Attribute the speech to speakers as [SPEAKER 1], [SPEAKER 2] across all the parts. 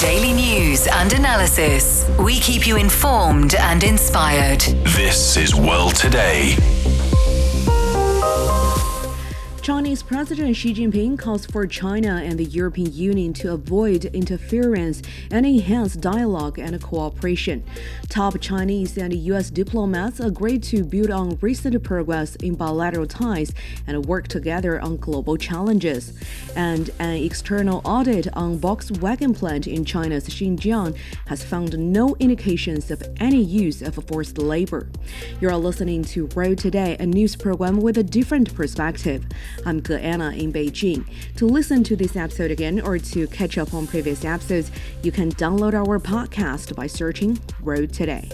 [SPEAKER 1] Daily news and analysis. We keep you informed and inspired.
[SPEAKER 2] This is World Today.
[SPEAKER 3] Chinese President Xi Jinping calls for China and the European Union to avoid interference and enhance dialogue and cooperation. Top Chinese and U.S. diplomats agreed to build on recent progress in bilateral ties and work together on global challenges. And an external audit on Volkswagen plant in China's Xinjiang has found no indications of any use of forced labor. You're listening to World Today, a news program with a different perspective. I'm Ge Anna in Beijing. To listen to this episode again or to catch up on previous episodes, you can download our podcast by searching World Today.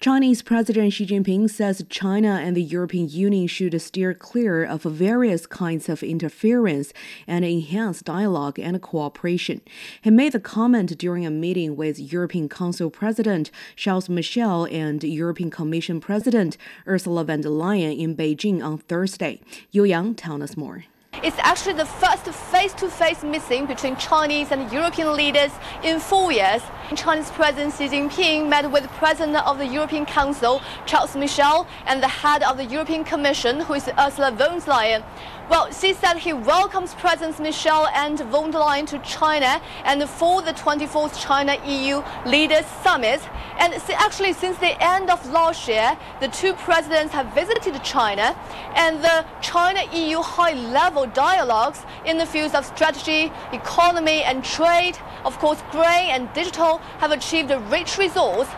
[SPEAKER 3] Chinese President Xi Jinping says China and the European Union should steer clear of various kinds of interference and enhance dialogue and cooperation. He made the comment during a meeting with European Council President Charles Michel and European Commission President Ursula von der Leyen in Beijing on Thursday. Yu Yang tells us more.
[SPEAKER 4] It's actually the first face-to-face meeting between Chinese and European leaders in four years. Chinese President Xi Jinping met with President of the European Council, Charles Michel, and the head of the European Commission, who is Ursula von der Leyen. Well, Xi said he welcomes Presidents Michel and von der Leyen to China and for the 24th China-EU Leaders Summit. And actually, since the end of last year, the two presidents have visited China, and the China-EU high-level dialogues in the fields of strategy, economy, and trade, of course, grey and digital, have achieved a rich results.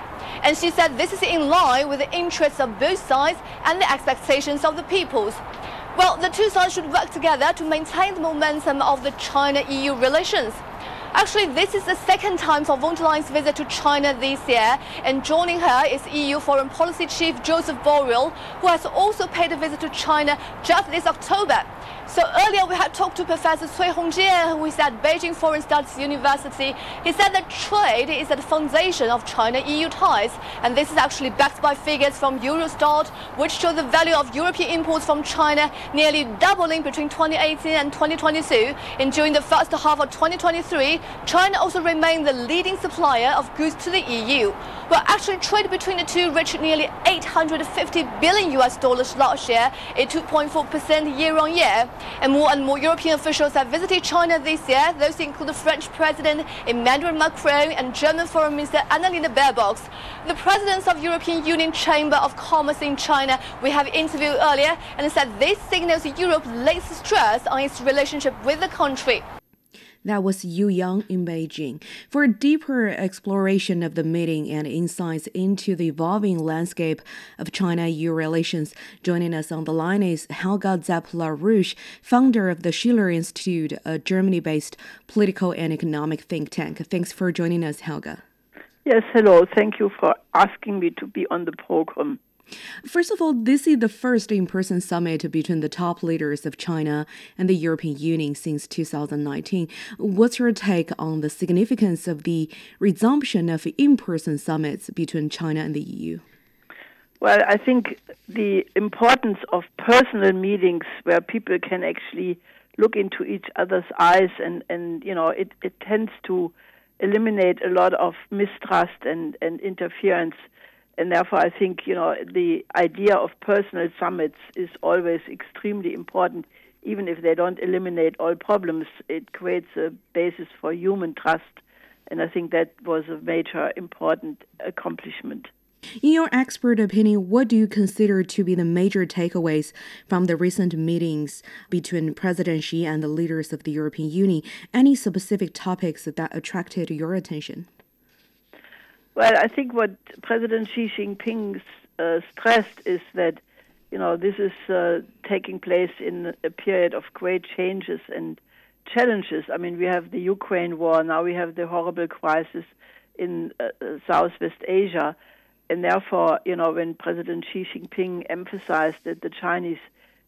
[SPEAKER 4] And she said this is in line with the interests of both sides and the expectations of the peoples. Well, the two sides should work together to maintain the momentum of the China-EU relations. Actually, this is the second time for von der Leyen's visit to China this year, and joining her is EU Foreign Policy Chief Josep Borrell, who has also paid a visit to China just this October. So earlier we had talked to Professor Cui Hongjian, who is at Beijing Foreign Studies University. He said that trade is at the foundation of China-EU ties, and this is actually backed by figures from Eurostat, which show the value of European imports from China nearly doubling between 2018 and 2022. And during the first half of 2023, China also remained the leading supplier of goods to the EU. Well, actually, trade between the two reached nearly 850 billion US dollars last year, a 2.4% year on year. And more and more European officials have visited China this year. Those include the French President Emmanuel Macron and German Foreign Minister Annalena Baerbock. The presidents of European Union Chamber of Commerce in China we have interviewed earlier and said this signals Europe lays stress on its relationship with the country.
[SPEAKER 3] That was Yu Yang in Beijing. For a deeper exploration of the meeting and insights into the evolving landscape of China EU relations, joining us on the line is Helga Zepp-LaRouche, founder of the Schiller Institute, a Germany based political and economic think tank. Thanks for joining us, Helga.
[SPEAKER 5] Yes, hello. Thank you for asking me to be on the program.
[SPEAKER 3] First of all, this is the first in person summit between the top leaders of China and the European Union since 2019. What's your take on the significance of the resumption of in person summits between China and the EU?
[SPEAKER 5] Well, I think the importance of personal meetings where people can actually look into each other's eyes and, and you know, it, it tends to eliminate a lot of mistrust and, and interference and therefore I think you know the idea of personal summits is always extremely important. Even if they don't eliminate all problems, it creates a basis for human trust, and I think that was a major important accomplishment.
[SPEAKER 3] In your expert opinion, what do you consider to be the major takeaways from the recent meetings between President Xi and the leaders of the European Union? Any specific topics that attracted your attention?
[SPEAKER 5] Well, I think what President Xi Jinping uh, stressed is that, you know, this is uh, taking place in a period of great changes and challenges. I mean, we have the Ukraine war, now we have the horrible crisis in uh, uh Southwest Asia. And therefore, you know, when President Xi Jinping emphasized that the Chinese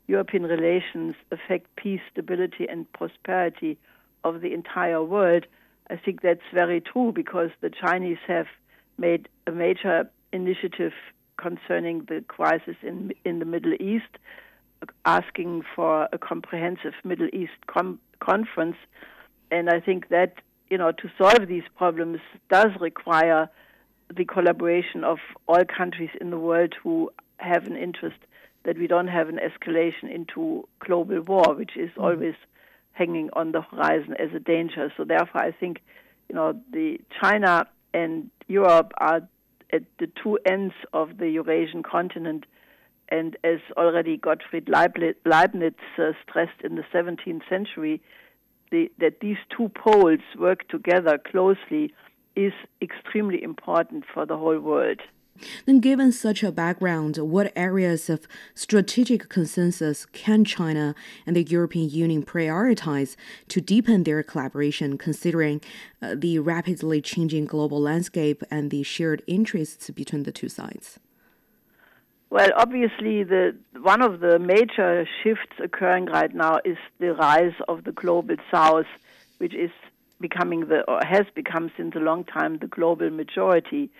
[SPEAKER 5] European relations affect peace, stability, and prosperity of the entire world, I think that's very true because the Chinese have made a major initiative concerning the crisis in in the Middle East, asking for a comprehensive Middle East com- conference, and I think that you know to solve these problems does require the collaboration of all countries in the world who have an interest that we don't have an escalation into global war, which is mm. always hanging on the horizon as a danger. So therefore, I think you know the China and Europe are at the two ends of the Eurasian continent. And as already Gottfried Leibniz uh, stressed in the 17th century, the, that these two poles work together closely is extremely important for the whole world.
[SPEAKER 3] Then, given such a background, what areas of strategic consensus can China and the European Union prioritize to deepen their collaboration, considering uh, the rapidly changing global landscape and the shared interests between the two sides?
[SPEAKER 5] Well, obviously, the one of the major shifts occurring right now is the rise of the global south, which is becoming the or has become since a long time the global majority.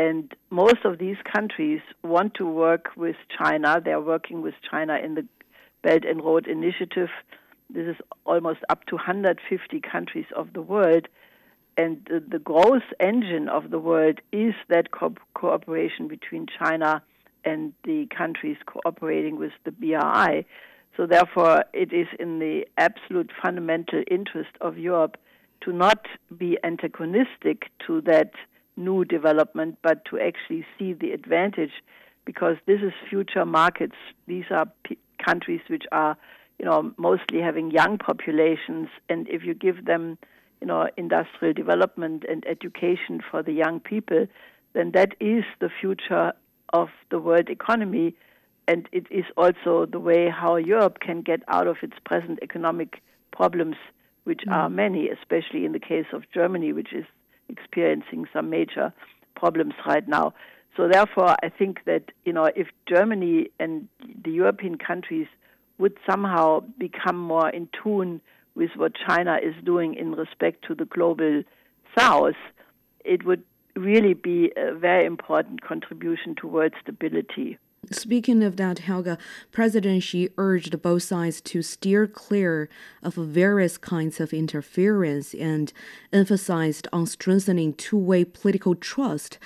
[SPEAKER 5] And most of these countries want to work with China. They are working with China in the Belt and Road Initiative. This is almost up to 150 countries of the world. And the, the growth engine of the world is that co- cooperation between China and the countries cooperating with the BRI. So, therefore, it is in the absolute fundamental interest of Europe to not be antagonistic to that new development, but to actually see the advantage because this is future markets. These are p- countries which are, you know, mostly having young populations, and if you give them, you know, industrial development and education for the young people, then that is the future of the world economy, and it is also the way how Europe can get out of its present economic problems, which mm. are many, especially in the case of Germany, which is experiencing some major problems right now. So therefore, I think that you know if Germany and the European countries would somehow become more in tune with what China is doing in respect to the global south, it would really be a very important contribution towards stability.
[SPEAKER 3] Speaking of that, Helga, President Xi urged both sides to steer clear of various kinds of interference and emphasized on strengthening two way political trust.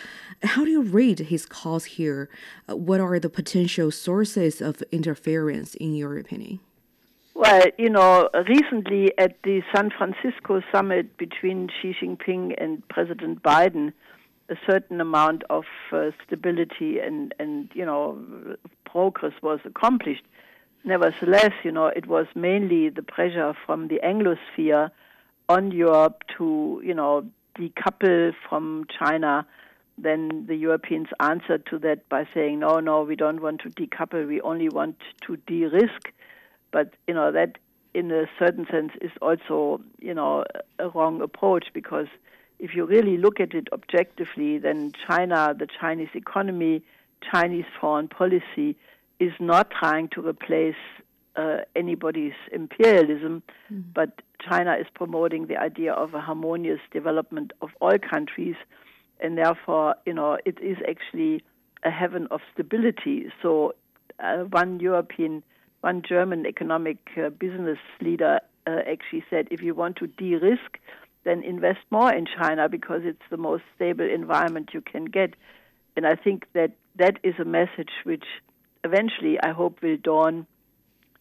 [SPEAKER 3] How do you read his calls here? What are the potential sources of interference, in your opinion?
[SPEAKER 5] Well, you know, recently at the San Francisco summit between Xi Jinping and President Biden, a certain amount of uh, stability and, and, you know, progress was accomplished. Nevertheless, you know, it was mainly the pressure from the Anglosphere on Europe to, you know, decouple from China. Then the Europeans answered to that by saying, no, no, we don't want to decouple, we only want to de risk. But, you know, that in a certain sense is also, you know, a wrong approach because if you really look at it objectively, then China, the Chinese economy, Chinese foreign policy is not trying to replace uh, anybody's imperialism, mm. but China is promoting the idea of a harmonious development of all countries, and therefore, you know, it is actually a heaven of stability. So, uh, one European, one German economic uh, business leader uh, actually said, if you want to de-risk then invest more in China because it's the most stable environment you can get. And I think that that is a message which eventually I hope will dawn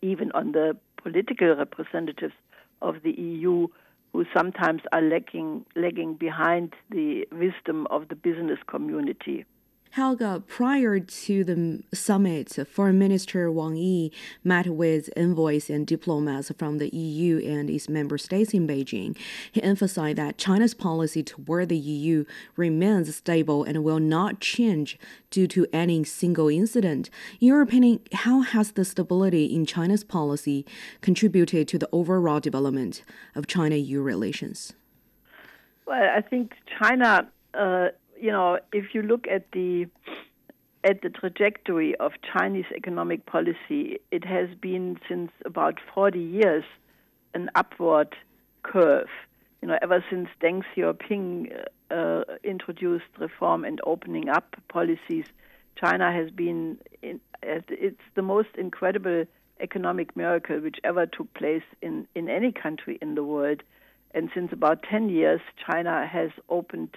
[SPEAKER 5] even on the political representatives of the EU who sometimes are lagging, lagging behind the wisdom of the business community.
[SPEAKER 3] Helga, prior to the summit, Foreign Minister Wang Yi met with envoys and diplomats from the EU and its member states in Beijing. He emphasized that China's policy toward the EU remains stable and will not change due to any single incident. In your opinion, how has the stability in China's policy contributed to the overall development of China EU relations?
[SPEAKER 5] Well, I think China uh, you know, if you look at the at the trajectory of Chinese economic policy, it has been since about 40 years an upward curve. You know, ever since Deng Xiaoping uh, introduced reform and opening up policies, China has been in, it's the most incredible economic miracle which ever took place in, in any country in the world. And since about 10 years, China has opened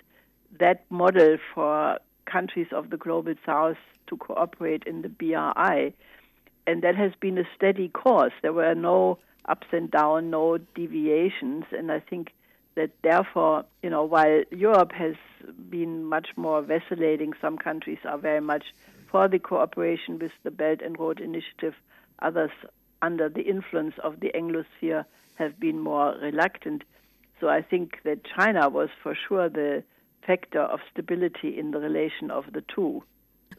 [SPEAKER 5] that model for countries of the global south to cooperate in the BRI. And that has been a steady course. There were no ups and downs, no deviations. And I think that therefore, you know, while Europe has been much more vacillating, some countries are very much for the cooperation with the Belt and Road Initiative. Others, under the influence of the Anglosphere, have been more reluctant. So I think that China was for sure the factor of stability in the relation of the two.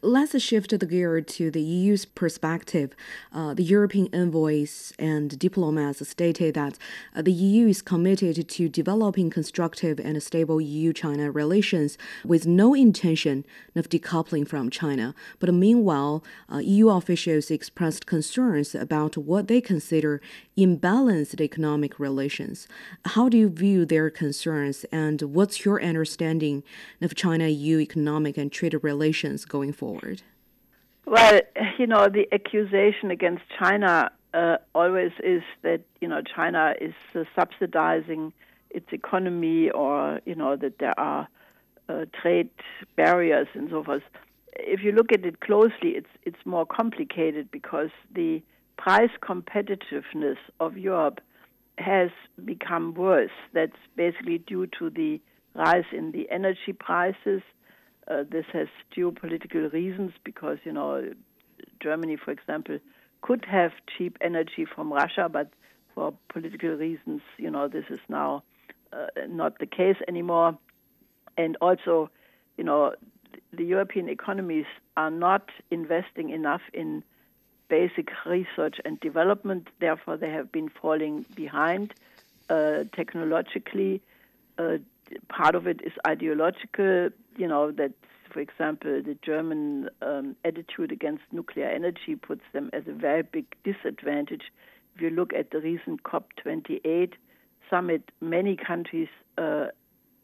[SPEAKER 3] Let's shift the gear to the EU's perspective. Uh, the European envoys and diplomats stated that uh, the EU is committed to developing constructive and stable EU China relations with no intention of decoupling from China. But meanwhile, uh, EU officials expressed concerns about what they consider imbalanced economic relations. How do you view their concerns, and what's your understanding of China EU economic and trade relations going forward?
[SPEAKER 5] Well, you know, the accusation against China uh, always is that, you know, China is uh, subsidizing its economy or, you know, that there are uh, trade barriers and so forth. If you look at it closely, it's it's more complicated because the price competitiveness of Europe has become worse. That's basically due to the rise in the energy prices, uh, this has geopolitical reasons because, you know, Germany, for example, could have cheap energy from Russia, but for political reasons, you know, this is now uh, not the case anymore. And also, you know, the European economies are not investing enough in basic research and development. Therefore, they have been falling behind uh, technologically. Uh, part of it is ideological you know, that, for example, the German um, attitude against nuclear energy puts them at a very big disadvantage. If you look at the recent COP28 summit, many countries uh,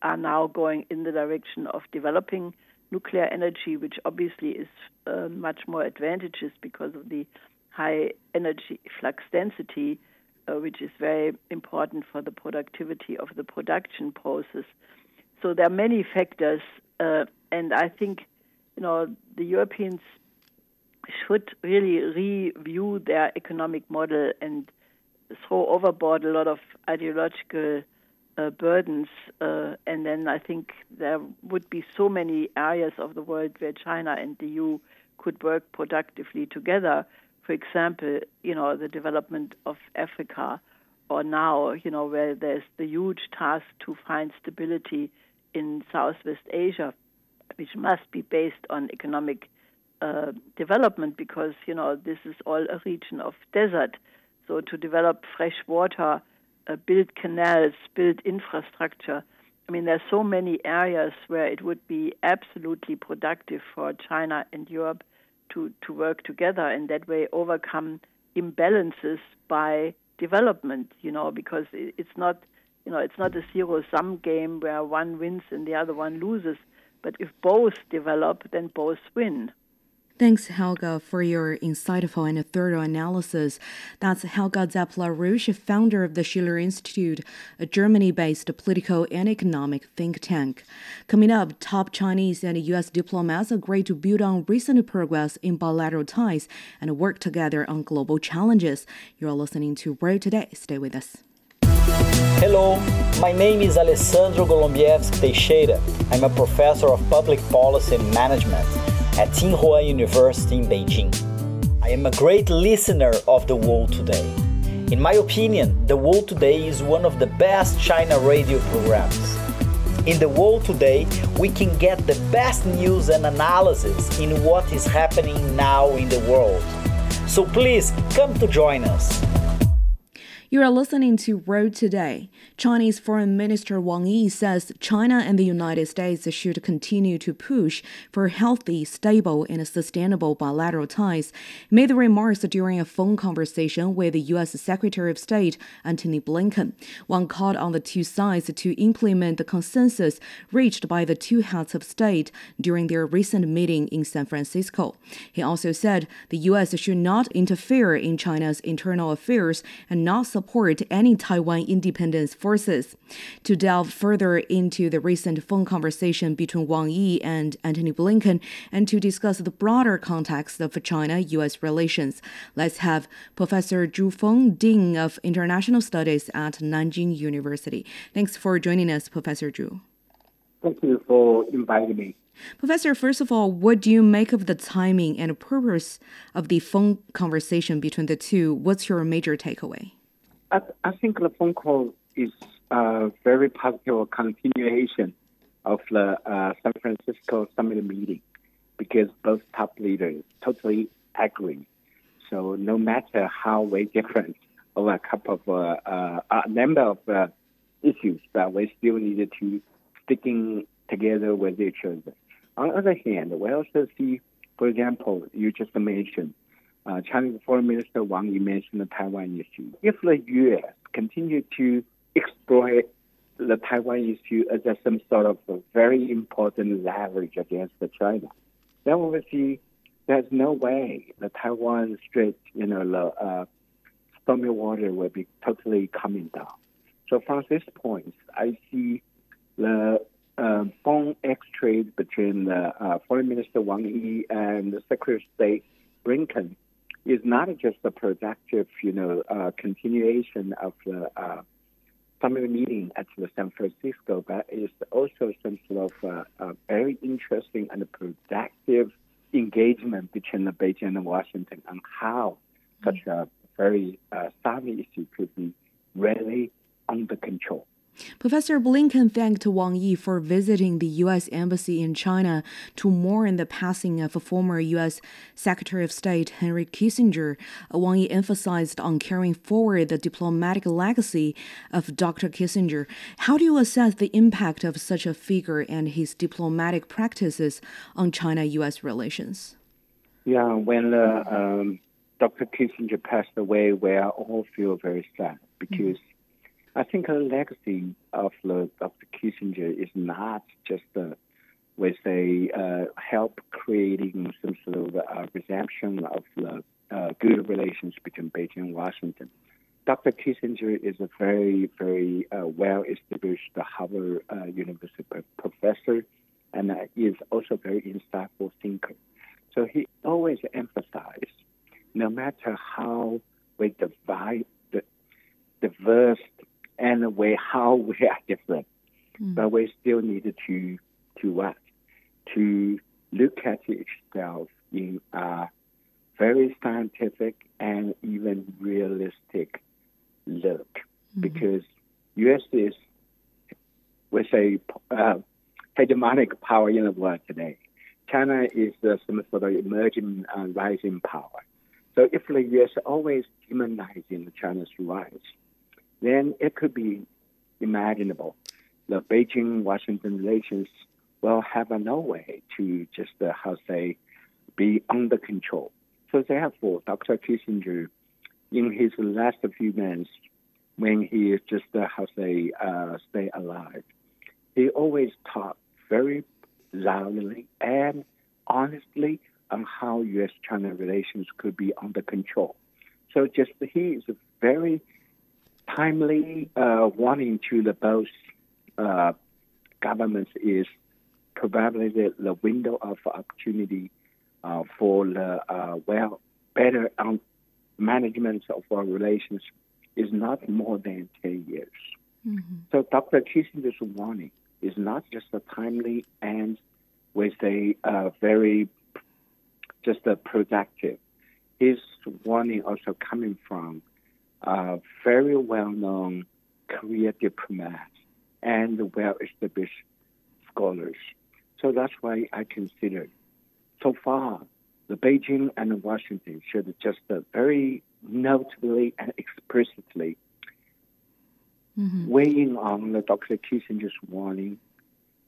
[SPEAKER 5] are now going in the direction of developing nuclear energy, which obviously is uh, much more advantageous because of the high energy flux density, uh, which is very important for the productivity of the production process. So there are many factors uh, and I think, you know, the Europeans should really review their economic model and throw overboard a lot of ideological uh, burdens. Uh, and then I think there would be so many areas of the world where China and the EU could work productively together. For example, you know, the development of Africa, or now, you know, where there's the huge task to find stability in Southwest Asia, which must be based on economic uh, development because you know this is all a region of desert. So to develop fresh water, uh, build canals, build infrastructure. I mean, there are so many areas where it would be absolutely productive for China and Europe to, to work together and that way overcome imbalances by development, you know, because it's not you know, it's not a zero sum game where one wins and the other one loses. But if both develop, then both win.
[SPEAKER 3] Thanks, Helga, for your insightful and thorough analysis. That's Helga Zepp-LaRouche, founder of the Schiller Institute, a Germany based political and economic think tank. Coming up, top Chinese and U.S. diplomats agree to build on recent progress in bilateral ties and work together on global challenges. You're listening to World Today. Stay with us.
[SPEAKER 6] Hello, my name is Alessandro Golombiewski Teixeira. I'm a professor of public policy and management at Tsinghua University in Beijing. I am a great listener of The World Today. In my opinion, The World Today is one of the best China radio programs. In The World Today, we can get the best news and analysis in what is happening now in the world. So please come to join us.
[SPEAKER 3] You are listening to World Today. Chinese Foreign Minister Wang Yi says China and the United States should continue to push for healthy, stable, and sustainable bilateral ties. He made the remarks during a phone conversation with the U.S. Secretary of State Antony Blinken. Wang called on the two sides to implement the consensus reached by the two heads of state during their recent meeting in San Francisco. He also said the U.S. should not interfere in China's internal affairs and not support support any Taiwan independence forces. To delve further into the recent phone conversation between Wang Yi and Antony Blinken and to discuss the broader context of China US relations, let's have Professor Zhu Feng, Dean of International Studies at Nanjing University. Thanks for joining us, Professor Zhu.
[SPEAKER 7] Thank you for inviting me.
[SPEAKER 3] Professor, first of all, what do you make of the timing and purpose of the phone conversation between the two? What's your major takeaway?
[SPEAKER 7] I, I think the phone call is a very positive continuation of the uh, San Francisco summit meeting because both top leaders totally agree. So no matter how way different over a couple of uh, uh, a number of uh, issues, but we still needed to sticking together with each other. On the other hand, we also see, for example, you just mentioned uh, Chinese Foreign Minister Wang Yi mentioned the Taiwan issue. If the U.S. continue to exploit the Taiwan issue as a, some sort of a very important leverage against China, then see there's no way the Taiwan Strait, you know, the uh, stormy water will be totally coming down. So from this point, I see the uh, phone exchange between the uh, Foreign Minister Wang Yi and the Secretary of State Blinken is not just a productive, you know, uh, continuation of the uh, summit meeting at the San Francisco, but it's also some sort of uh, very interesting and productive engagement between the Beijing and Washington on how such a very uh, savvy issue could be really under control.
[SPEAKER 3] Professor Blinken thanked Wang Yi for visiting the U.S. Embassy in China to mourn the passing of a former U.S. Secretary of State Henry Kissinger. Wang Yi emphasized on carrying forward the diplomatic legacy of Dr. Kissinger. How do you assess the impact of such a figure and his diplomatic practices on China-U.S. relations?
[SPEAKER 7] Yeah, when uh, um, Dr. Kissinger passed away, we all feel very sad because. Mm-hmm I think the legacy of the Dr. Kissinger is not just uh, with say, uh, help creating some sort of uh, resumption of the uh, good relations between Beijing and Washington. Dr. Kissinger is a very, very uh, well-established Harvard uh, University professor, and is also a very insightful thinker. So he always emphasized, no matter how we divide the diverse and the way how we are different. Mm. But we still need to to what? To look at itself in a very scientific and even realistic look, mm. because U.S. is with a uh, hegemonic power in the world today. China is uh, some sort of emerging uh, rising power. So if the U.S. always demonizing China's rights, then it could be imaginable. The Beijing Washington relations will have no way to just, uh, how say, be under control. So therefore, Dr. Kissinger, in his last few months, when he is just, uh, how say, uh, stay alive, he always talked very loudly and honestly on how U.S.-China relations could be under control. So just he is very timely uh, warning to the both uh, governments is probably the, the window of opportunity uh, for the uh, well better um, management of our relations is not more than 10 years. Mm-hmm. So Dr. Kissinger's warning is not just a timely and with a uh, very just a productive. His warning also coming from uh, very well-known career diplomats and well-established scholars. So that's why I consider so far the Beijing and Washington should just uh, very notably and explicitly mm-hmm. weighing on the Dr. Kissinger's warning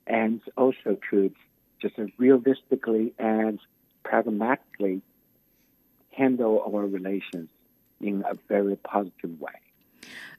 [SPEAKER 7] and also could just realistically and pragmatically handle our relations in a very positive way.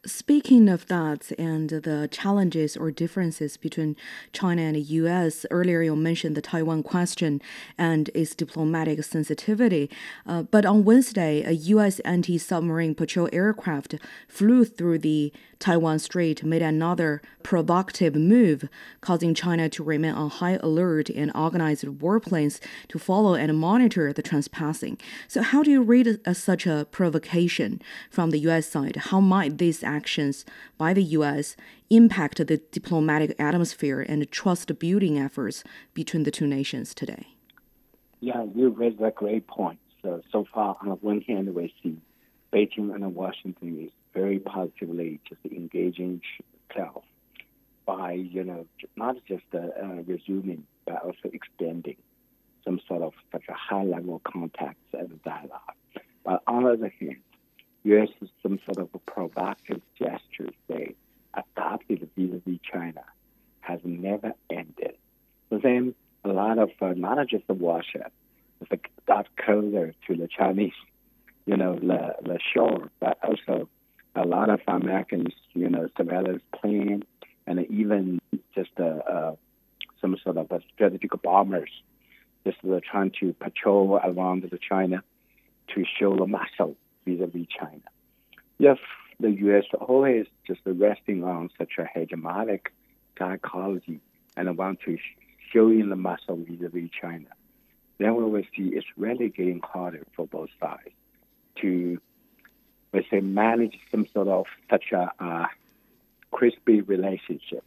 [SPEAKER 3] Speaking of that and the challenges or differences between China and the US, earlier you mentioned the Taiwan question and its diplomatic sensitivity. Uh, but on Wednesday, a US anti submarine patrol aircraft flew through the Taiwan Strait, made another provocative move, causing China to remain on high alert and organize warplanes to follow and monitor the transpassing. So, how do you read a, such a provocation from the US side? How might these actions by the US impact the diplomatic atmosphere and trust building efforts between the two nations today?
[SPEAKER 7] Yeah, you raised a great point. So, so far, on the one hand, we see Beijing and Washington is very positively just engaging itself by, you know, not just uh, uh, resuming, but also extending some sort of such a high level contacts and dialogue. But on the other hand, U.S. some sort of a provocative gesture, they adopted vis-a-vis China has never ended. So then a lot of, uh, not just Russia, got closer to the Chinese, you know, the, the shore, but also a lot of Americans, you know, surveillance plane and even just uh, uh, some sort of strategic bombers, just uh, trying to patrol around the China to show the muscle vis-a-vis China. If the U.S. always just resting on such a hegemonic psychology and want to show in the muscle vis-a-vis China, then we will see it's really getting harder for both sides to, let's say, manage some sort of such a uh, crispy relationship.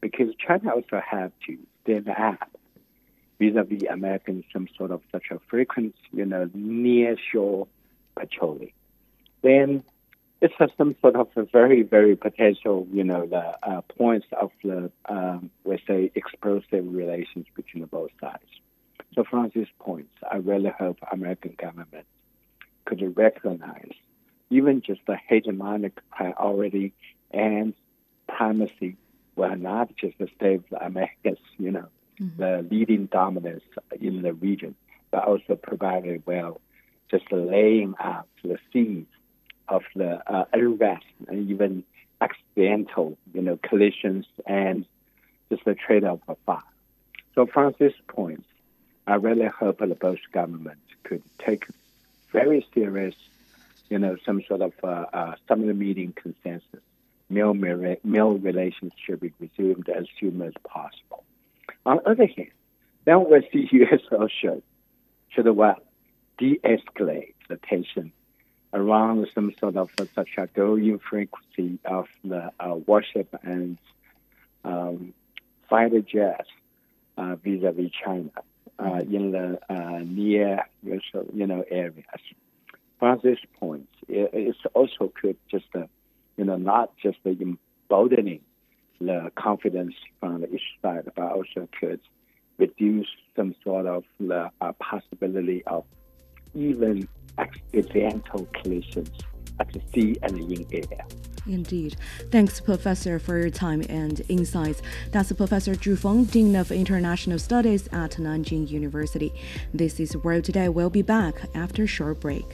[SPEAKER 7] Because China also have to stand up vis-a-vis Americans some sort of such a frequent, you know, near shore patrolling. Then it's a, some sort of a very, very potential, you know, the uh, points of the, um, we say, explosive relations between the both sides. So from these points, I really hope American government could recognize even just the hegemonic priority and primacy will not just the Americans, you know, mm-hmm. the leading dominance in the region, but also provided well just laying out the seeds of the uh, unrest and even accidental, you know, collisions and just the trade-off of fire. So from this point, I really hope that both governments could take very serious, you know, some sort of uh, uh, summit meeting consensus. Male, male relations should be resumed as soon as possible. On the other hand, then we see U.S. also should well de-escalate the tension around some sort of uh, such a growing frequency of the uh, warship and um, fighter jets uh, vis-a-vis China uh, in the uh, near you know areas. From this point, it, it's also could just uh, you know not just emboldening the confidence from the each side, but also could reduce some sort of the possibility of even accidental collisions at the sea and in air.
[SPEAKER 3] Indeed. Thanks, Professor, for your time and insights. That's Professor Zhu Feng, Dean of International Studies at Nanjing University. This is World Today. We'll be back after a short break.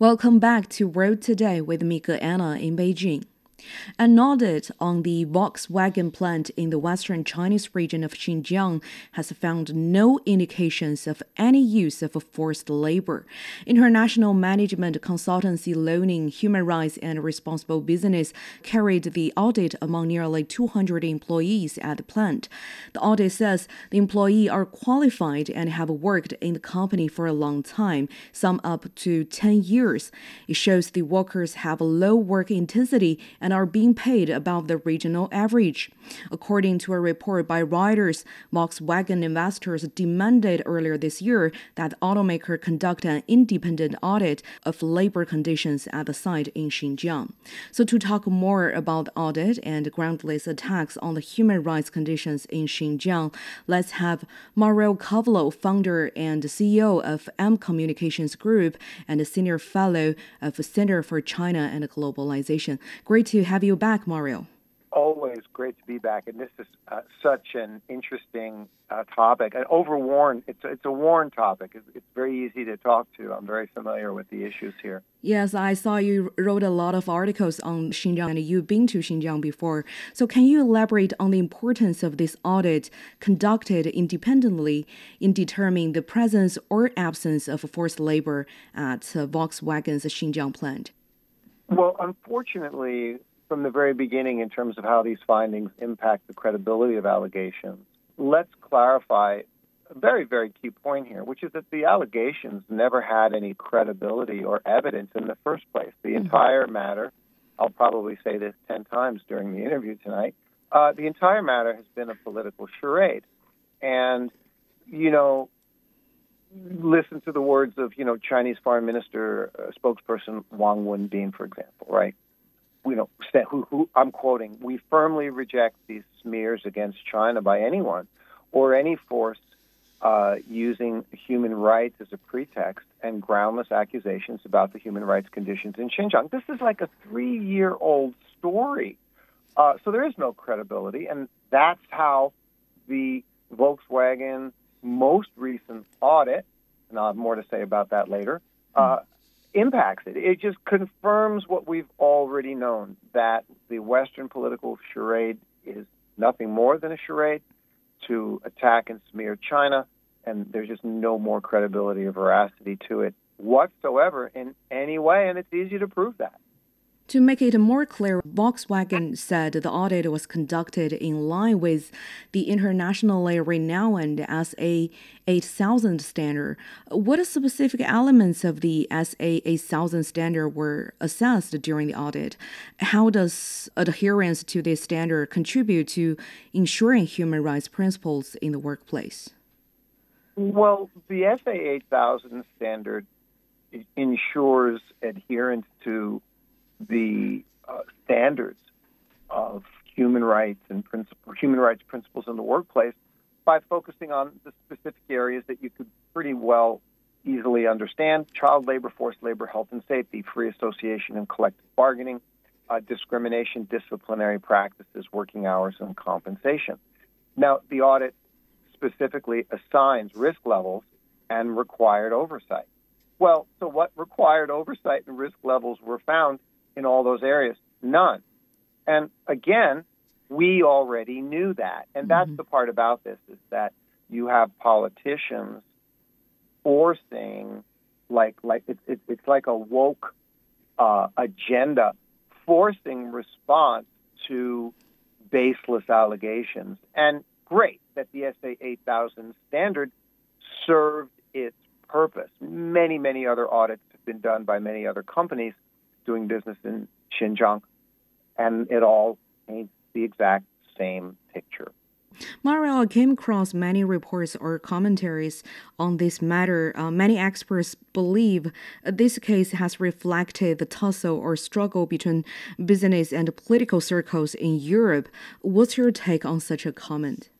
[SPEAKER 3] Welcome back to World Today with Mika Anna in Beijing. An audit on the Volkswagen plant in the western Chinese region of Xinjiang has found no indications of any use of forced labor. International management consultancy Loning Human Rights and Responsible Business carried the audit among nearly 200 employees at the plant. The audit says the employees are qualified and have worked in the company for a long time, some up to 10 years. It shows the workers have low work intensity and are being paid above the regional average. According to a report by Reuters, Volkswagen investors demanded earlier this year that automaker conduct an independent audit of labor conditions at the site in Xinjiang. So, to talk more about the audit and groundless attacks on the human rights conditions in Xinjiang, let's have Mario Cavolo, founder and CEO of M Communications Group and senior fellow of Center for China and Globalization. Great to have you back, Mario.
[SPEAKER 8] always great to be back, and this is uh, such an interesting uh, topic. An overworn, it's it's a worn topic. It's, it's, very easy to talk to. I'm very familiar with the issues here.
[SPEAKER 3] Yes, I saw you wrote a lot of articles on Xinjiang, and you've been to Xinjiang before. So, can you elaborate on the importance of this audit conducted independently in determining the presence or absence of forced labor at uh, Volkswagen's Xinjiang plant?
[SPEAKER 8] Well, unfortunately, from the very beginning in terms of how these findings impact the credibility of allegations. Let's clarify a very, very key point here, which is that the allegations never had any credibility or evidence in the first place. The mm-hmm. entire matter, I'll probably say this 10 times during the interview tonight, uh, the entire matter has been a political charade. And, you know, listen to the words of, you know, Chinese Foreign Minister uh, spokesperson Wang Wenbin, for example, right? You know, who, who I'm quoting, we firmly reject these smears against China by anyone or any force uh, using human rights as a pretext and groundless accusations about the human rights conditions in Xinjiang. This is like a three year old story. Uh, so there is no credibility, and that's how the Volkswagen most recent audit, and I'll have more to say about that later, uh, impacts it. It just confirms what we've already known that the Western political charade is nothing more than a charade to attack and smear China, and there's just no more credibility or veracity to it whatsoever in any way, and it's easy to prove that.
[SPEAKER 3] To make it more clear, Volkswagen said the audit was conducted in line with the internationally renowned SA 8000 standard. What specific elements of the SA 8000 standard were assessed during the audit? How does adherence to this standard contribute to ensuring human rights principles in the workplace?
[SPEAKER 8] Well, the SA 8000 standard ensures adherence to the uh, standards of human rights and principle, human rights principles in the workplace by focusing on the specific areas that you could pretty well easily understand child labor, forced labor, health and safety, free association and collective bargaining, uh, discrimination, disciplinary practices, working hours, and compensation. Now, the audit specifically assigns risk levels and required oversight. Well, so what required oversight and risk levels were found in all those areas? None. And again, we already knew that. And that's mm-hmm. the part about this is that you have politicians forcing, like, like it's, it's, it's like a woke uh, agenda, forcing response to baseless allegations. And great that the SA 8000 standard served its purpose. Many, many other audits have been done by many other companies doing business in Xinjiang, and it all paints the exact same picture.
[SPEAKER 3] Mario, I came across many reports or commentaries on this matter. Uh, many experts believe this case has reflected the tussle or struggle between business and political circles in Europe. What's your take on such a comment?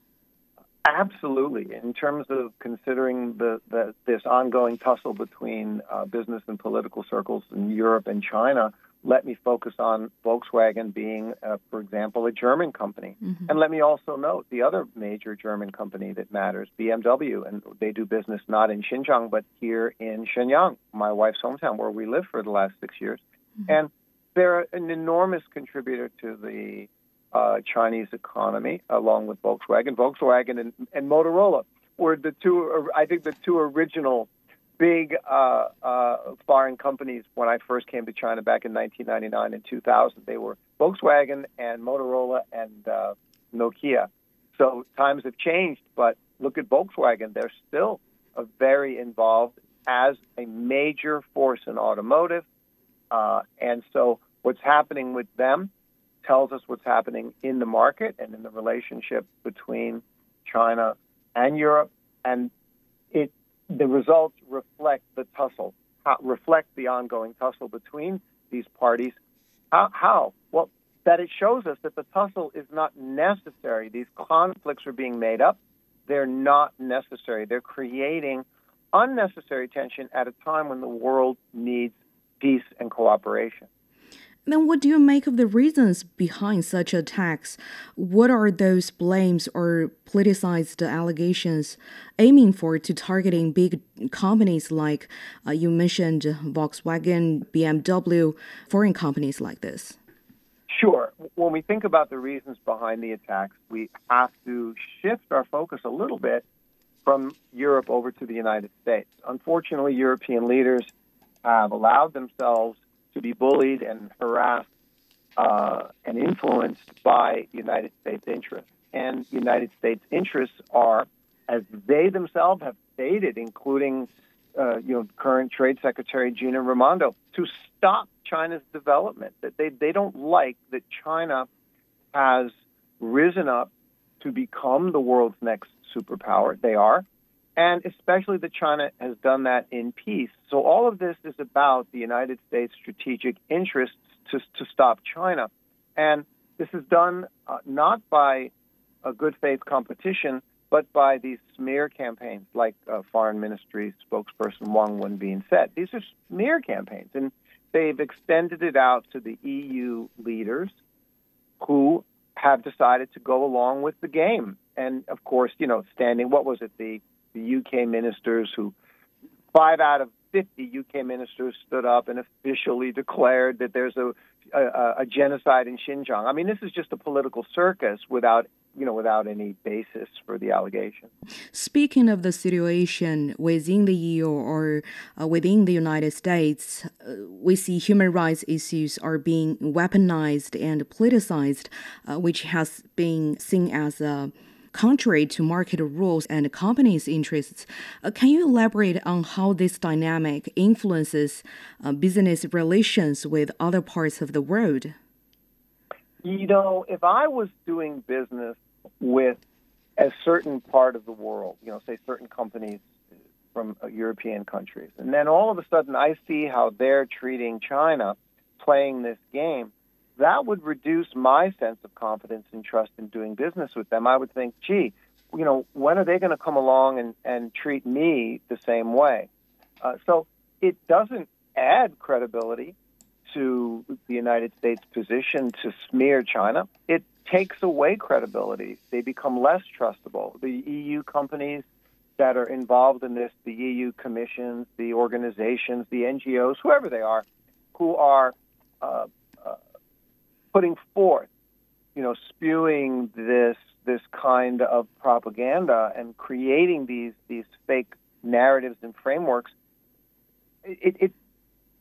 [SPEAKER 8] Absolutely. In terms of considering the, the this ongoing tussle between uh, business and political circles in Europe and China, let me focus on Volkswagen being, uh, for example, a German company. Mm-hmm. And let me also note the other major German company that matters, BMW, and they do business not in Xinjiang, but here in Shenyang, my wife's hometown, where we lived for the last six years. Mm-hmm. And they're an enormous contributor to the uh, Chinese economy, along with Volkswagen. Volkswagen and, and Motorola were the two, I think, the two original big uh, uh, foreign companies when I first came to China back in 1999 and 2000. They were Volkswagen and Motorola and uh, Nokia. So times have changed, but look at Volkswagen. They're still very involved as a major force in automotive. Uh, and so what's happening with them tells us what's happening in the market and in the relationship between China and Europe. And it, the results reflect the tussle, reflect the ongoing tussle between these parties. How? how? Well, that it shows us that the tussle is not necessary. These conflicts are being made up. They're not necessary. They're creating unnecessary tension at a time when the world needs peace and cooperation.
[SPEAKER 3] Then, what do you make of the reasons behind such attacks? What are those blames or politicized allegations aiming for to targeting big companies like uh, you mentioned Volkswagen, BMW, foreign companies like this?
[SPEAKER 8] Sure. When we think about the reasons behind the attacks, we have to shift our focus a little bit from Europe over to the United States. Unfortunately, European leaders have allowed themselves to be bullied and harassed uh, and influenced by United States interests. And United States interests are, as they themselves have stated, including uh, you know current Trade Secretary Gina Raimondo, to stop China's development. That they they don't like that China has risen up to become the world's next superpower. They are and especially that China has done that in peace. So all of this is about the United States' strategic interests to, to stop China. And this is done uh, not by a good faith competition, but by these smear campaigns, like uh, Foreign Ministry spokesperson Wang Wenbin said. These are smear campaigns, and they've extended it out to the EU leaders who have decided to go along with the game. And of course, you know, standing, what was it, the the UK ministers who five out of 50 UK ministers stood up and officially declared that there's a, a, a genocide in Xinjiang. I mean, this is just a political circus without you know, without any basis for the allegation.
[SPEAKER 3] Speaking of the situation within the EU or uh, within the United States, uh, we see human rights issues are being weaponized and politicized, uh, which has been seen as a contrary to market rules and companies' interests. Uh, can you elaborate on how this dynamic influences uh, business relations with other parts of the world?
[SPEAKER 8] You know, if I was doing business with a certain part of the world, you know, say certain companies from uh, European countries, and then all of a sudden I see how they're treating China playing this game that would reduce my sense of confidence and trust in doing business with them. I would think, gee, you know, when are they going to come along and, and treat me the same way? Uh, so it doesn't add credibility to the United States position to smear China. It takes away credibility. They become less trustable. The EU companies that are involved in this, the EU commissions, the organizations, the NGOs, whoever they are, who are uh, putting forth, you know, spewing this this kind of propaganda and creating these these fake narratives and frameworks. It, it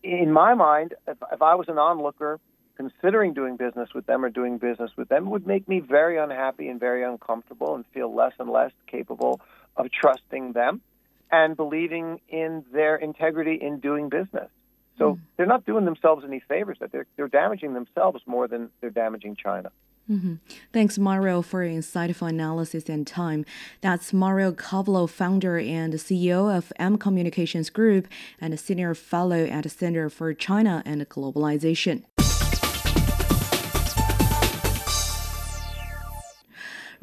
[SPEAKER 8] in my mind, if, if I was an onlooker considering doing business with them or doing business with them, would make me very unhappy and very uncomfortable and feel less and less capable of trusting them and believing in their integrity in doing business. So mm. they're not doing themselves any favors. That they're they're damaging themselves more than they're damaging China.
[SPEAKER 3] Mm-hmm. Thanks, Mario, for your insightful analysis and time. That's Mario Cavolo, founder and CEO of M Communications Group and a senior fellow at the Center for China and Globalization.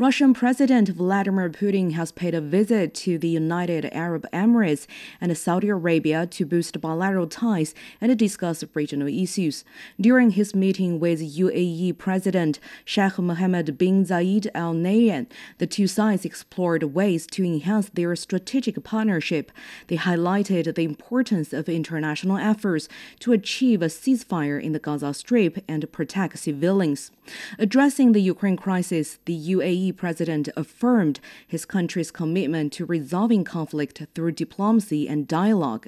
[SPEAKER 3] Russian President Vladimir Putin has paid a visit to the United Arab Emirates and Saudi Arabia to boost bilateral ties and discuss regional issues. During his meeting with UAE President Sheikh Mohammed bin Zayed Al Nahyan, the two sides explored ways to enhance their strategic partnership. They highlighted the importance of international efforts to achieve a ceasefire in the Gaza Strip and protect civilians. Addressing the Ukraine crisis, the UAE president affirmed his country's commitment to resolving conflict through diplomacy and dialogue.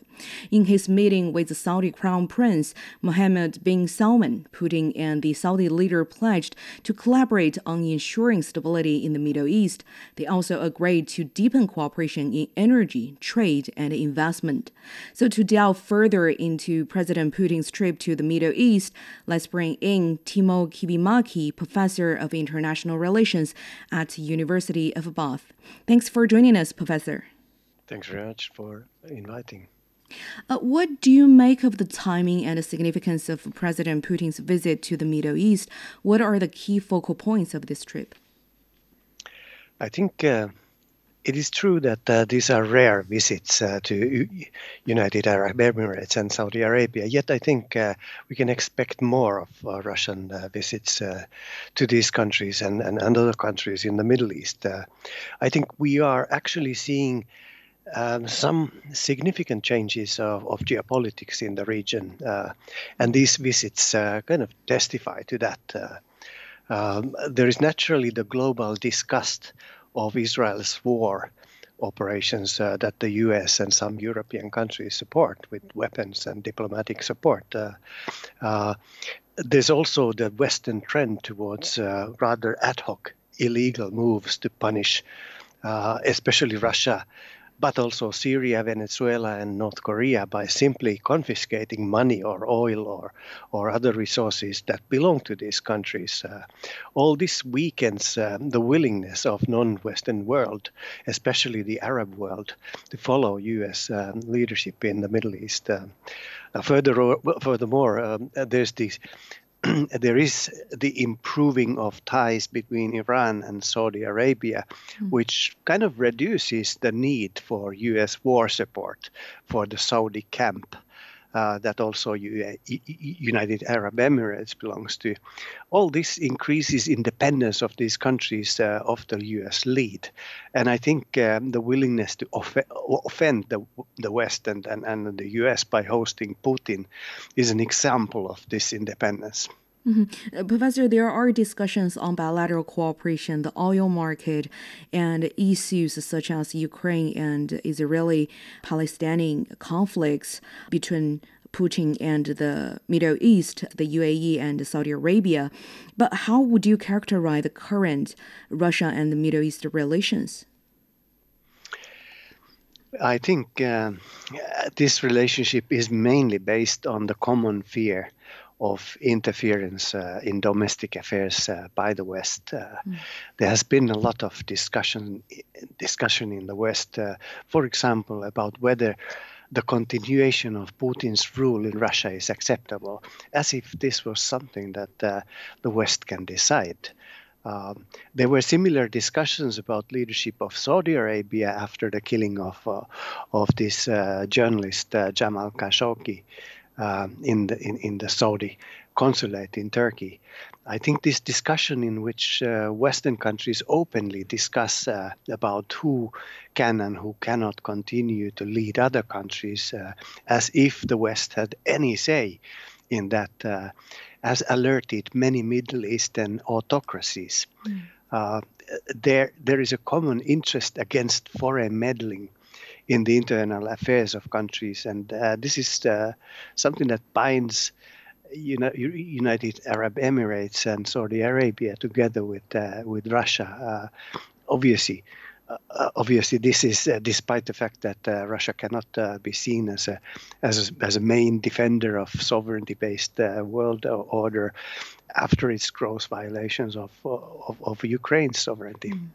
[SPEAKER 3] In his meeting with the Saudi Crown Prince Mohammed bin Salman, Putin and the Saudi leader pledged to collaborate on ensuring stability in the Middle East. They also agreed to deepen cooperation in energy, trade, and investment. So, to delve further into President Putin's trip to the Middle East, let's bring in Timo Kivimaki, professor of international relations at University of Bath. Thanks for joining us, Professor.
[SPEAKER 9] Thanks very much for inviting.
[SPEAKER 3] Uh, what do you make of the timing and the significance of President Putin's visit to the Middle East? What are the key focal points of this trip?
[SPEAKER 9] I think uh, it is true that uh, these are rare visits uh, to United Arab Emirates and Saudi Arabia. Yet I think uh, we can expect more of uh, Russian uh, visits uh, to these countries and, and, and, other countries in the Middle East. I think we are actually seeing um, some significant changes of, of, geopolitics in the region, and these visits kind of testify to that. Um, there is naturally the global disgust of Israel's war operations uh, that the US and some European countries support with weapons and diplomatic support. Uh, uh, there's also the Western trend towards uh, rather ad hoc illegal moves to punish, uh, especially Russia but also Syria, Venezuela, and North Korea by simply confiscating money or oil or, or other resources that belong to these countries. Uh, all this weakens uh, the willingness of non-Western world, especially the Arab world, to follow U.S. Um, leadership in the Middle East. Uh, further, furthermore, um, there's this there is the improving of ties between Iran and Saudi Arabia, mm. which kind of reduces the need for U.S. war support for the Saudi camp. Uh, that also United Arab Emirates belongs to. All this increases independence of these countries uh, of the U.S. lead, and I think um, the willingness to off- offend the, the West and, and, and the U.S. by hosting Putin is an example of this independence.
[SPEAKER 3] Mm-hmm. Professor, there are discussions on bilateral cooperation, the oil market, and issues such as Ukraine and Israeli Palestinian conflicts between Putin and the Middle East, the UAE and Saudi Arabia. But how would you characterize the current Russia and the Middle East relations?
[SPEAKER 9] I think uh, this relationship is mainly based on the common fear of interference uh, in domestic affairs uh, by the West. Uh, mm. There has been a lot of discussion discussion in the West, uh, for example, about whether the continuation of Putin's rule in Russia is acceptable, as if this was something that uh, the West can decide. Um, there were similar discussions about leadership of Saudi Arabia after the killing of uh, of this journalist Jamal Khashoggi um, in the in, in the Saudi consulate in Turkey. I think this discussion in which uh, Western countries openly discuss uh, about who can and who cannot continue to lead other countries, uh, as if the West had any say in that, uh, has alerted many Middle Eastern autocracies. Mm. there, there is a common interest against foreign meddling in the internal affairs of countries. And uh, this is uh, something that binds United Arab Emirates and Saudi Arabia together with uh, with Russia. Uh, obviously, uh, obviously, this is uh, despite the fact that uh, Russia cannot uh, be seen as a, as a as a main defender of sovereignty-based world order after its gross violations of of, of Ukraine's sovereignty. Mm.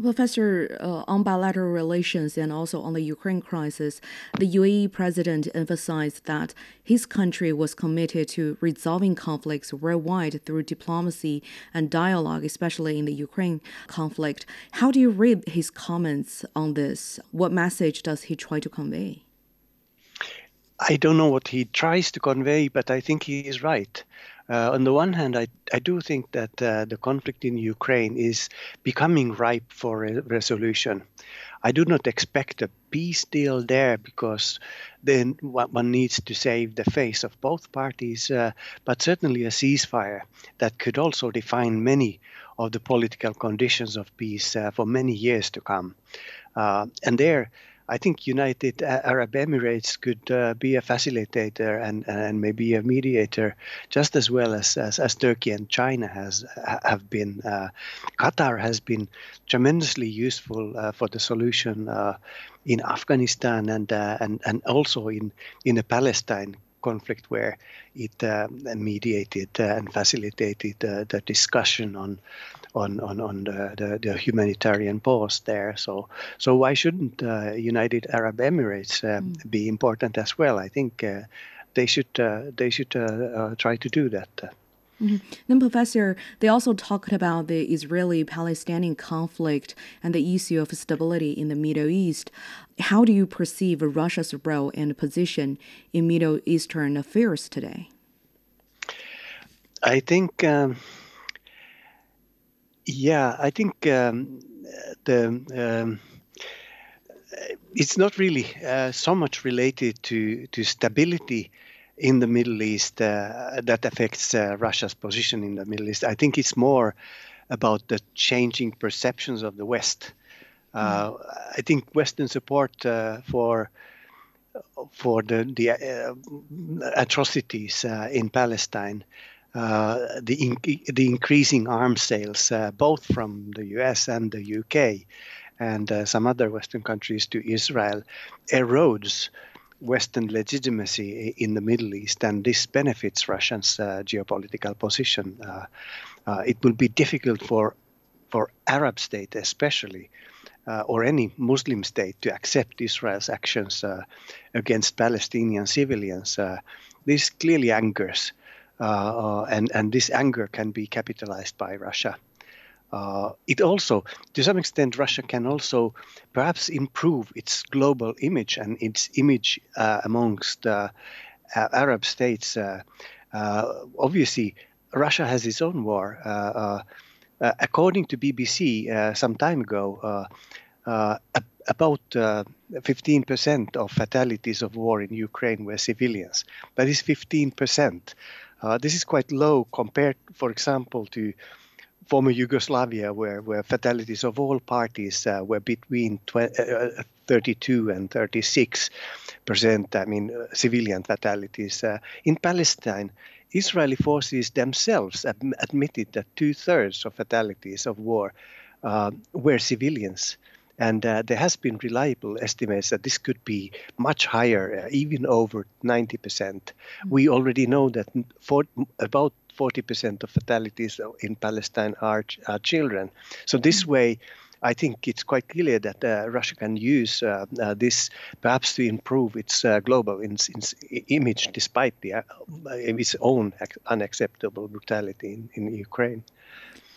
[SPEAKER 3] Professor, uh, on bilateral relations and also on the Ukraine crisis, the UAE president emphasized that his country was committed to resolving conflicts worldwide through diplomacy and dialogue, especially in the Ukraine conflict. How do you read his comments on this? What message does he try to convey?
[SPEAKER 9] I don't know what he tries to convey, but I think he is right. Uh, on the one hand, I, I do think that uh, the conflict in Ukraine is becoming ripe for a resolution. I do not expect a peace deal there because then one needs to save the face of both parties, uh, but certainly a ceasefire that could also define many of the political conditions of peace uh, for many years to come. Uh, and there, I think United Arab Emirates could uh, be a facilitator and, and maybe a mediator just as well as, as, as Turkey and China has have been. Uh, Qatar has been tremendously useful uh, for the solution uh, in Afghanistan and, uh, and, and also in, in the Palestine conflict where it uh, mediated and facilitated the discussion on on on, on the, the, the, humanitarian pause there. So so why shouldn't uh, United Arab Emirates mm. be important as well? I think uh, they should uh, they should uh, uh, try to do that.
[SPEAKER 3] Mm-hmm. Then, Professor, they also talked about the Israeli Palestinian conflict and the issue of stability in the Middle East. How do you perceive Russia's role and position in Middle Eastern affairs today?
[SPEAKER 9] I think, um, yeah, I think um, the um, it's not really uh, so much related to to stability in the Middle East uh, that affects uh, Russia's position in the Middle East. I think it's more about the changing perceptions of the West. Uh, mm. I think Western support uh, for for the the uh, atrocities uh, in Palestine, the in, the increasing arms sales, both from the U.S. and the UK, and some other Western countries to Israel, erodes Western legitimacy in the Middle East, and this benefits Russia's uh, geopolitical position. Uh, uh, it will be difficult for for Arab state, especially, uh, or any Muslim state, to accept Israel's actions uh, against Palestinian civilians. Uh, this clearly angers, and and this anger can be capitalized by Russia. Uh, it also, to some extent, Russia can also perhaps improve its global image and its image uh, amongst uh, Arab states. Uh, uh, obviously, Russia has its own war. Uh, according to BBC some time ago, about 15% of fatalities of war in Ukraine were civilians. That is 15%. This is quite low compared, for example, to former Yugoslavia, where, where fatalities of all parties uh, were between 20, uh, 32 and 36 percent, I mean, uh, civilian fatalities. Uh, in Palestine, Israeli forces themselves ad- admitted that two thirds of fatalities of war uh, were civilians. And uh, there has been reliable estimates that this could be much higher, uh, even over 90%. Mm-hmm. We already know that for about 40% of fatalities in Palestine are, are children. So this mm. way, I think it's quite clear that uh, Russia can use uh, uh, this perhaps to improve its uh, global ins- ins- image despite the, uh, its own unacceptable brutality in, in Ukraine.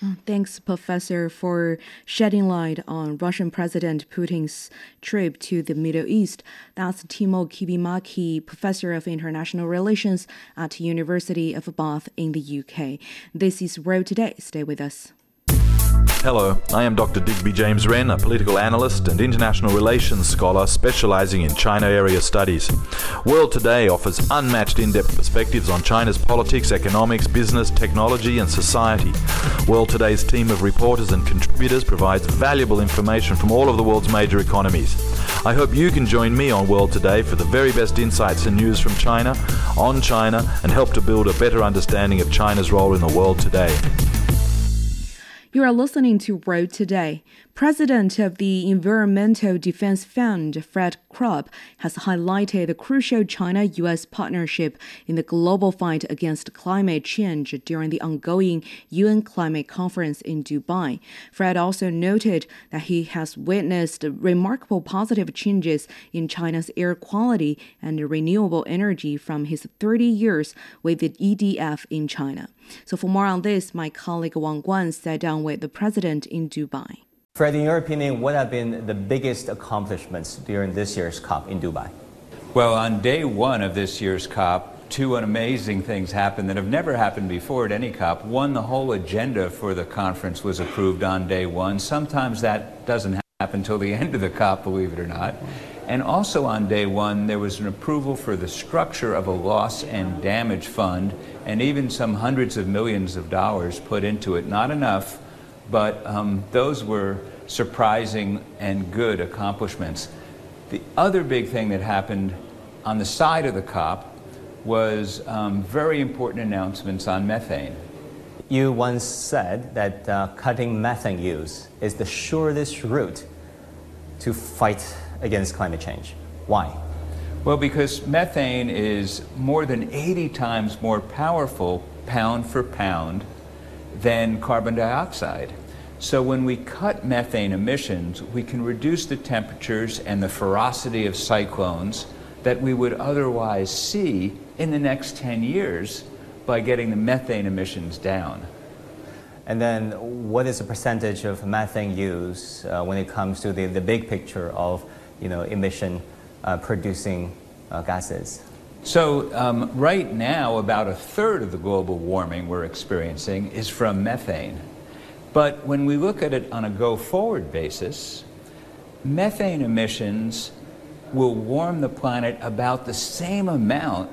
[SPEAKER 3] Uh, thanks, Professor, for shedding light on Russian President Putin's trip to the Middle East. That's Timo Kivimaki, Professor of International Relations at University of Bath in the UK. This is World Today. Stay with us.
[SPEAKER 10] Hello, I am Dr. Digby James Wren, a political analyst and international relations scholar specializing in China area studies. World Today offers unmatched in depth perspectives on China's politics, economics, business, technology, and society. World Today's team of reporters and contributors provides valuable information from all of the world's major economies. I hope you can join me on World Today for the very best insights and news from China, on China, and help to build a better understanding of China's role in the world today.
[SPEAKER 3] You are listening to World Today. President of the Environmental Defense Fund, Fred Krupp, has highlighted the crucial China US partnership in the global fight against climate change during the ongoing UN Climate Conference in Dubai. Fred also noted that he has witnessed remarkable positive changes in China's air quality and renewable energy from his 30 years with the EDF in China. So, for more on this, my colleague Wang Guan sat down with the president in Dubai.
[SPEAKER 11] Fred, in your opinion, what have been the biggest accomplishments during this year's COP in Dubai?
[SPEAKER 12] Well, on day one of this year's COP, two amazing things happened that have never happened before at any COP. One, the whole agenda for the conference was approved on day one. Sometimes that doesn't happen until the end of the COP, believe it or not. And also on day one, there was an approval for the structure of a loss and damage fund, and even some hundreds of millions of dollars put into it. Not enough but um, those were surprising and good accomplishments. The other big thing that happened on the side of the COP was um, very important announcements on methane.
[SPEAKER 11] You once said that uh, cutting methane use is the surest route to fight against climate change. Why?
[SPEAKER 12] Well, because methane is more than 80 times more powerful pound for pound than carbon dioxide. So when we cut methane emissions, we can reduce the temperatures and the ferocity of cyclones that we would otherwise see in the next 10 years by getting the methane emissions down.
[SPEAKER 11] And then, what is the percentage of methane use uh, when it comes to the, the big picture of you know, emission uh, producing uh, gases?
[SPEAKER 12] So, um, right now, about a third of the global warming we're experiencing is from methane. But when we look at it on a go forward basis, methane emissions will warm the planet about the same amount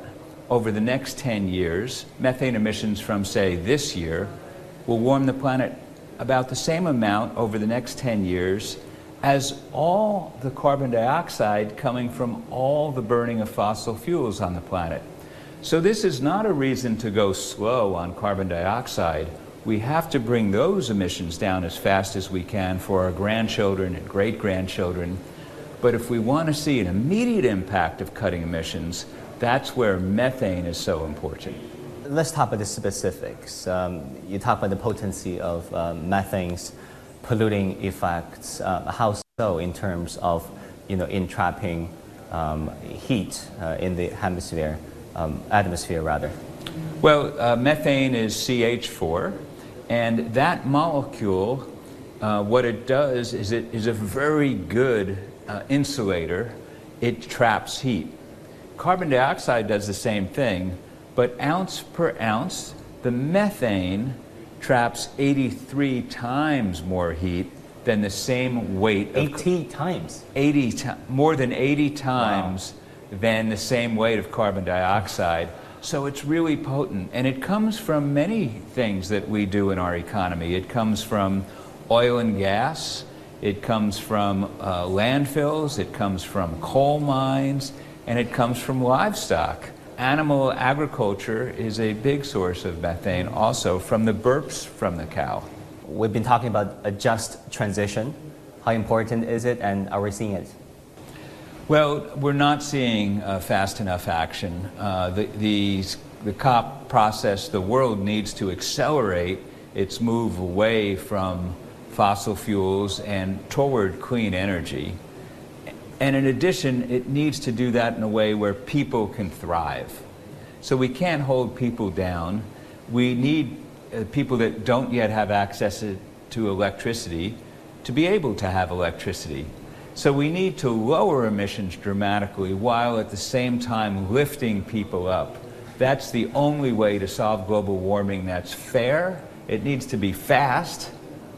[SPEAKER 12] over the next 10 years. Methane emissions from, say, this year will warm the planet about the same amount over the next 10 years as all the carbon dioxide coming from all the burning of fossil fuels on the planet. So, this is not a reason to go slow on carbon dioxide. We have to bring those emissions down as fast as we can for our grandchildren and great grandchildren. But if we want to see an immediate impact of cutting emissions, that's where methane is so important.
[SPEAKER 11] Let's talk about the specifics. Um, you talk about the potency of uh, methane's polluting effects. Uh, how so in terms of you know entrapping um, heat uh, in the hemisphere, um, atmosphere rather?
[SPEAKER 12] Well, uh, methane is CH4, and that molecule, uh, what it does is it is a very good uh, insulator. It traps heat. Carbon dioxide does the same thing, but ounce per ounce, the methane traps 83 times more heat than the same weight.
[SPEAKER 11] 80 times?
[SPEAKER 12] 80 times, more than 80 times wow. than the same weight of carbon dioxide. So it's really potent. And it comes from many things that we do in our economy. It comes from oil and gas, it comes from uh, landfills, it comes from coal mines, and it comes from livestock. Animal agriculture is a big source of methane also from the burps from the cow.
[SPEAKER 11] We've been talking about a just transition. How important is it, and are we seeing it?
[SPEAKER 12] Well, we're not seeing uh, fast enough action. Uh, the, the, the COP process, the world needs to accelerate its move away from fossil fuels and toward clean energy. And in addition, it needs to do that in a way where people can thrive. So we can't hold people down. We need uh, people that don't yet have access to electricity to be able to have electricity. So we need to lower emissions dramatically while at the same time lifting people up. That's the only way to solve global warming that's fair. It needs to be fast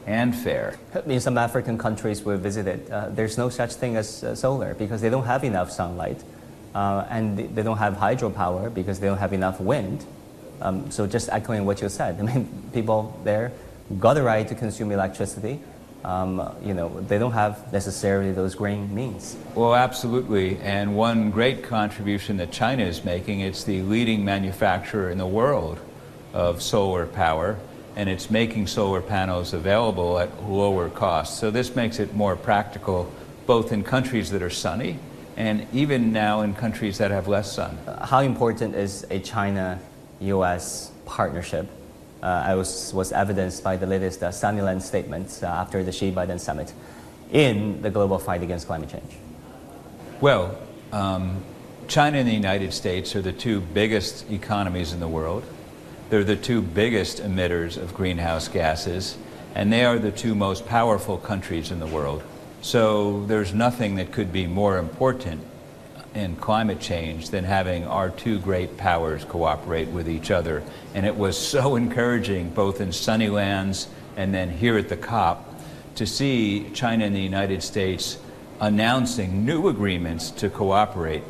[SPEAKER 12] and fair.
[SPEAKER 11] In some African countries we visited, uh, there's no such thing as uh, solar because they don't have enough sunlight. Uh, and they don't have hydropower because they don't have enough wind. Um, so just echoing what you said, I mean, people there got the right to consume electricity, um, you know, they don't have necessarily those green means.
[SPEAKER 12] Well, absolutely. And one great contribution that China is making, it's the leading manufacturer in the world of solar power, and it's making solar panels available at lower cost. So this makes it more practical both in countries that are sunny and even now in countries that have less sun.
[SPEAKER 11] How important is a China-US partnership uh, was, was evidenced by the latest uh, Sunnyland statements uh, after the Xi-Biden summit in the global fight against climate change?
[SPEAKER 12] Well, um, China and the United States are the two biggest economies in the world. They're the two biggest emitters of greenhouse gases, and they are the two most powerful countries in the world. So there's nothing that could be more important in climate change than having our two great powers cooperate with each other. And it was so encouraging, both in Sunnylands and then here at the COP, to see China and the United States announcing new agreements to cooperate.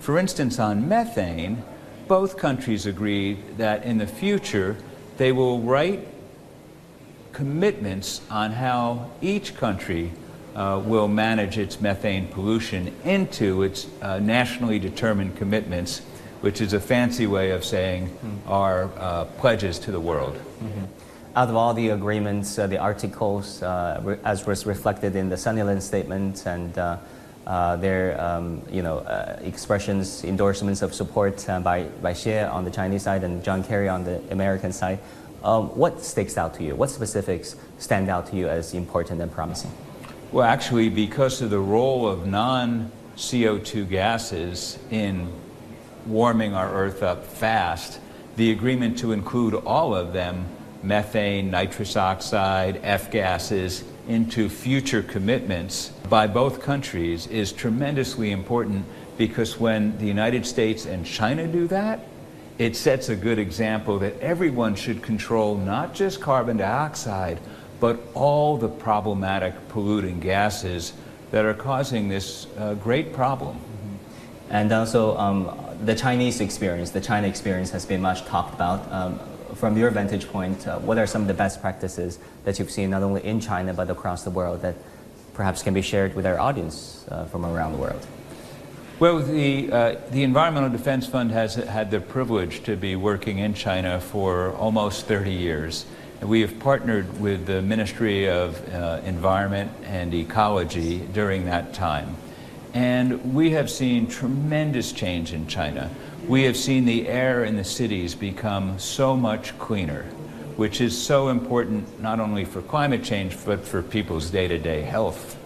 [SPEAKER 12] For instance, on methane, both countries agreed that in the future they will write commitments on how each country uh, will manage its methane pollution into its uh, nationally determined commitments, which is a fancy way of saying mm. our uh, pledges to the world. Mm-hmm.
[SPEAKER 11] Out of all the agreements, uh, the articles, uh, as was reflected in the Sunnyland statement and uh, their um, you know, expressions, endorsements of support by, by Xi on the Chinese side and John Kerry on the American side, um, what sticks out to you? What specifics stand out to you as important and promising?
[SPEAKER 12] Well, actually, because of the role of non CO2 gases in warming our Earth up fast, the agreement to include all of them methane, nitrous oxide, F gases into future commitments by both countries is tremendously important because when the United States and China do that, it sets a good example that everyone should control not just carbon dioxide, but all the problematic polluting gases that are causing this uh, great problem.
[SPEAKER 11] And also, um, the Chinese experience, the China experience has been much talked about. Um, from your vantage point, uh, what are some of the best practices that you've seen not only in China but across the world that perhaps can be shared with our audience uh, from around the world?
[SPEAKER 12] Well, the, uh, the Environmental Defense Fund has had the privilege to be working in China for almost 30 years. We have partnered with the Ministry of uh, Environment and Ecology during that time. And we have seen tremendous change in China. We have seen the air in the cities become so much cleaner, which is so important not only for climate change, but for people's day to day health.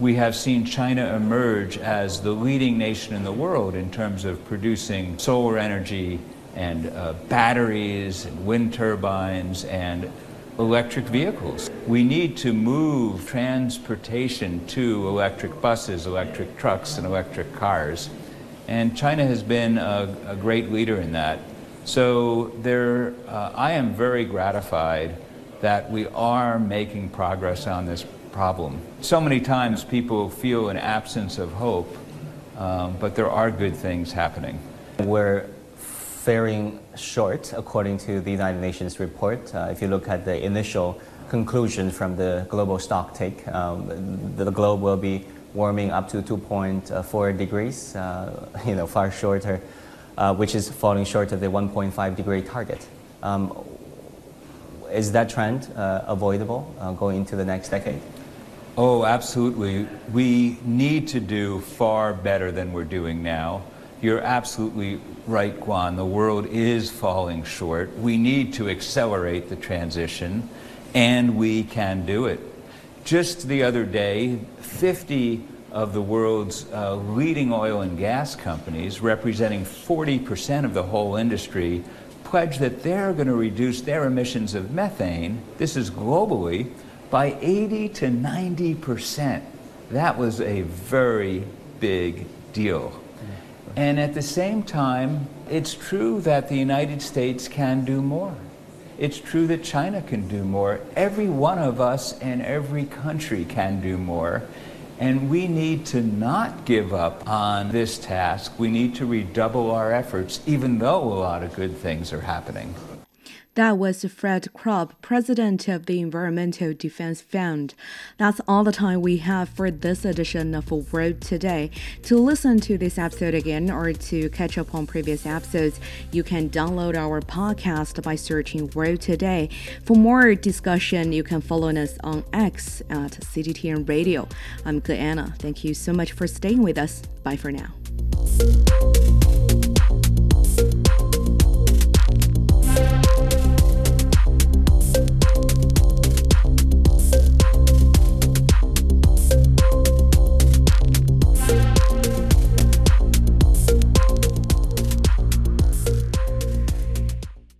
[SPEAKER 12] We have seen China emerge as the leading nation in the world in terms of producing solar energy and uh, batteries and wind turbines and electric vehicles. We need to move transportation to electric buses, electric trucks, and electric cars. And China has been a, a great leader in that. So there, uh, I am very gratified that we are making progress on this problem. So many times people feel an absence of hope, um, but there are good things happening.
[SPEAKER 11] We're faring short, according to the United Nations report. Uh, if you look at the initial conclusion from the global stock take, um, the, the, globe will be warming up to 2.4 degrees, uh, you know, far shorter, uh, which is falling short of the 1.5 degree target. Um, is that trend uh, avoidable uh, going into the next decade?
[SPEAKER 12] Oh, absolutely. We need to do far better than we're doing now. You're absolutely right, Guan. The world is falling short. We need to accelerate the transition, and we can do it. Just the other day, 50 of the world's uh, leading oil and gas companies, representing 40% of the whole industry, pledged that they're going to reduce their emissions of methane, this is globally, by 80 to 90%. That was a very big deal. And at the same time, it's true that the United States can do more. It's true that China can do more. Every one of us and every country can do more. And we need to not give up on this task. We need to redouble our efforts, even though a lot of good things are happening.
[SPEAKER 3] That was Fred Krupp, president of the Environmental Defense Fund. That's all the time we have for this edition of World Today. To listen to this episode again or to catch up on previous episodes, you can download our podcast by searching World Today. For more discussion, you can follow us on X at CGTN Radio. I'm Anna. Thank you so much for staying with us. Bye for now.